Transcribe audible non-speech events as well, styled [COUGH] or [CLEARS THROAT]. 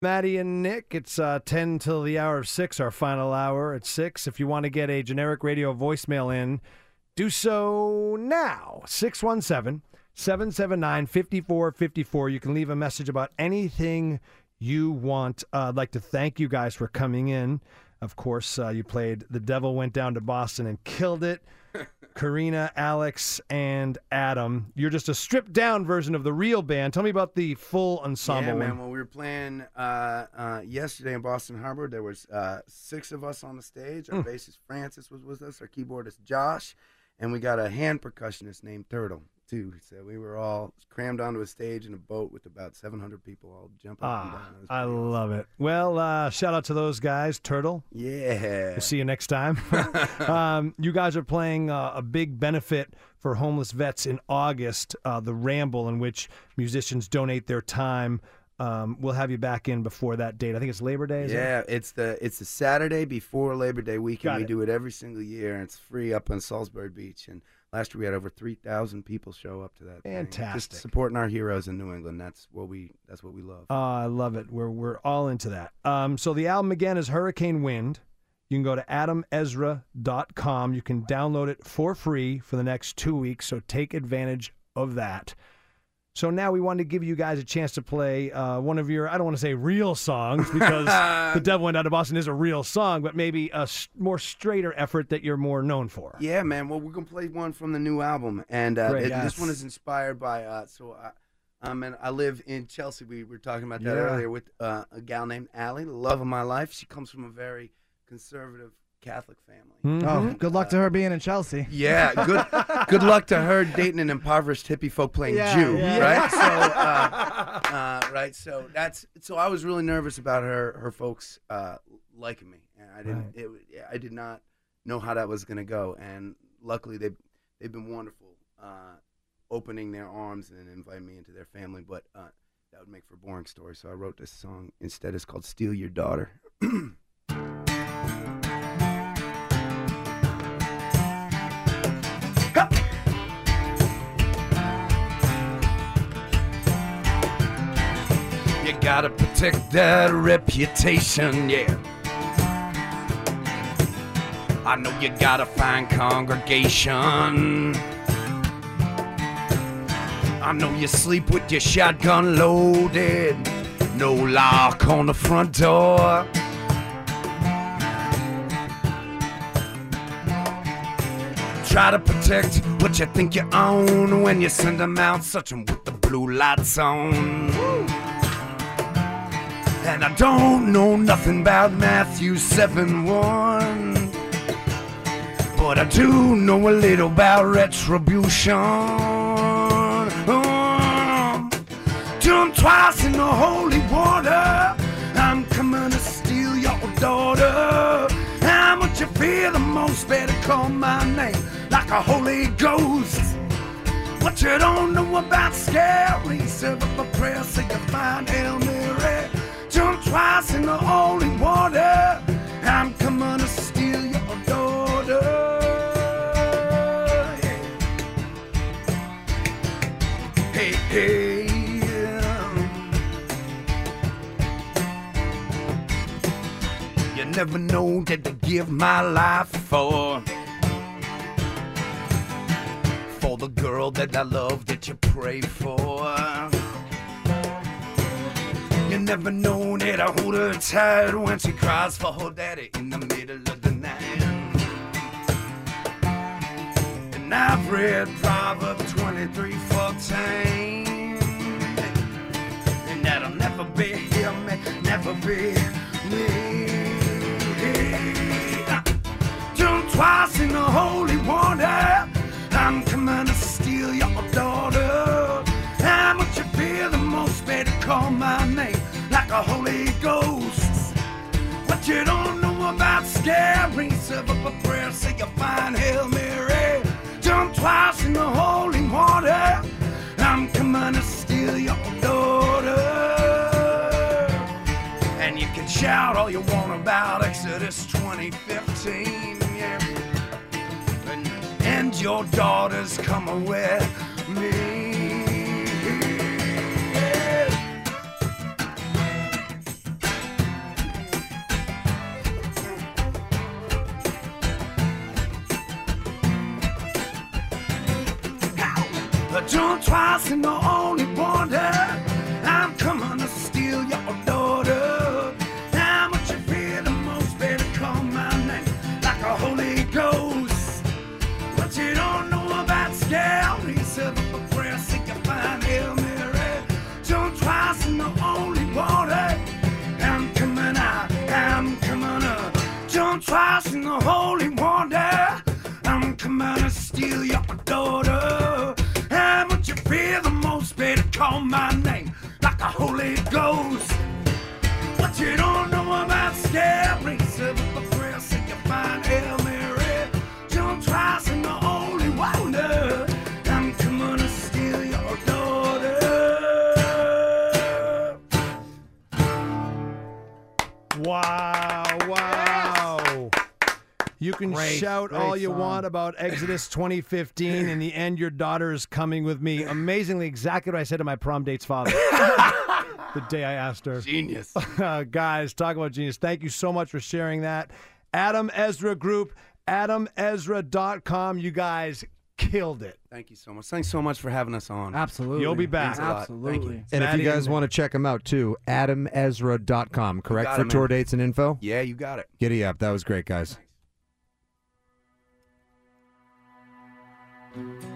Maddie and Nick, it's uh, 10 till the hour of 6, our final hour at 6. If you want to get a generic radio voicemail in, do so now. 617 779 5454. You can leave a message about anything you want. Uh, I'd like to thank you guys for coming in. Of course, uh, you played The Devil Went Down to Boston and killed it. Karina, Alex, and Adam. You're just a stripped down version of the real band. Tell me about the full ensemble Yeah, man. When we were playing uh, uh, yesterday in Boston Harbor, there was uh, six of us on the stage. Our Hmm. bassist Francis was with us. Our keyboardist Josh, and we got a hand percussionist named Turtle too. So we were all crammed onto a stage in a boat with about 700 people all jumping. Ah, I awesome. love it. Well, uh, shout out to those guys, Turtle. Yeah. We'll see you next time. [LAUGHS] [LAUGHS] um, you guys are playing uh, a big benefit for homeless vets in August, uh, the Ramble, in which musicians donate their time. Um, we'll have you back in before that date. I think it's Labor Day. Is it? Yeah, it's the it's the Saturday before Labor Day weekend. Got we it. do it every single year, and it's free up on Salisbury Beach. And last year we had over three thousand people show up to that. Fantastic. Just supporting our heroes in New England. That's what we that's what we love. Uh, I love it. We're we're all into that. Um, so the album again is Hurricane Wind. You can go to adamezra.com. You can download it for free for the next two weeks. So take advantage of that. So now we wanted to give you guys a chance to play uh, one of your I don't want to say real songs because [LAUGHS] the Devil Went Out of Boston is a real song, but maybe a s- more straighter effort that you're more known for. Yeah, man. Well, we're gonna play one from the new album, and uh, Great. it- Yes. this one is inspired by. Uh, so, I, um, and I live in Chelsea. We were talking about that Yeah. earlier with uh, a gal named Allie, the love of my life. She comes from a very conservative Catholic family. Oh, good luck to her being in Chelsea. Yeah, good. [LAUGHS] good luck to her dating an impoverished hippie folk playing Yeah, Jew, yeah. right? So, uh, uh, right. So that's. So I was really nervous about her, her folks uh, liking me, and I didn't. It, yeah, I did not know how that was gonna go, and luckily they they've been wonderful, uh, opening their arms and inviting me into their family. But uh, that would make for a boring story, so I wrote this song instead. It's called "Steal Your Daughter." [CLEARS THROAT] gotta protect that reputation, yeah. I know you gotta find congregation. I know you sleep with your shotgun loaded. No lock on the front door. Try to protect what you think you own when you send them out searching with the blue lights on. And I don't know nothing about Matthew 7 1. But I do know a little about retribution. Oh, Jump twice in the holy water. I'm coming to steal your daughter. How much you fear the most? Better call my name like a Holy Ghost. What you don't know about scary, serve up a prayer, say you find Hail. Jump twice in the holy water. I'm coming to steal your daughter. Hey, hey. You never know that to give my life for. For the girl that I love that you pray for. You never know that I hold her tight when she cries for her daddy in the middle of the night. And I've read Proverbs 23 14. And that'll never be him, never be me. Jump twice in the holy water. I'm coming to steal your daughter. How much you fear the most, better call my name a Holy Ghost. What you don't know about scary, serve up a prayer, say a fine Hail Mary. Jump twice in the holy water. I'm coming to steal your daughter. And you can shout all you want about Exodus 2015, yeah. And, and your daughters come with me. I jumped twice in the only wonder. I'm coming to steal your daughter. How much you fear the most, better call my name like a Holy Ghost. What you don't know about serve up a prayer, seek a fine Hail Mary. Jump twice in the only water. I'm coming out, I'm coming up. Jump twice in the holy water. I'm coming to steal your daughter. Fear the most, better call my name like a Holy Ghost. What you don't know about scary, serve up a prayer, say you find Hail Mary. Jump twice in the holy water. I'm coming to steal your daughter. Wow, wow. You can Great, shout great all you song. want about Exodus [LAUGHS] 2015. In the end, your daughter is coming with me. Amazingly, exactly what I said to my prom date's father [LAUGHS] the day I asked her. Genius. Uh, [LAUGHS] guys, talk about genius. Thank you so much for sharing that. Adam Ezra Group, adamezra.com. You guys killed it. Thank you so much. Thanks so much for having us on. Absolutely. You'll be back. Thanks. Thank you. Absolutely. And if you guys want to check them out too, adamezra.com, correct? For it, tour man. dates and info? Yeah, you got it. Giddy up. That was great, guys. Thanks. Thank you.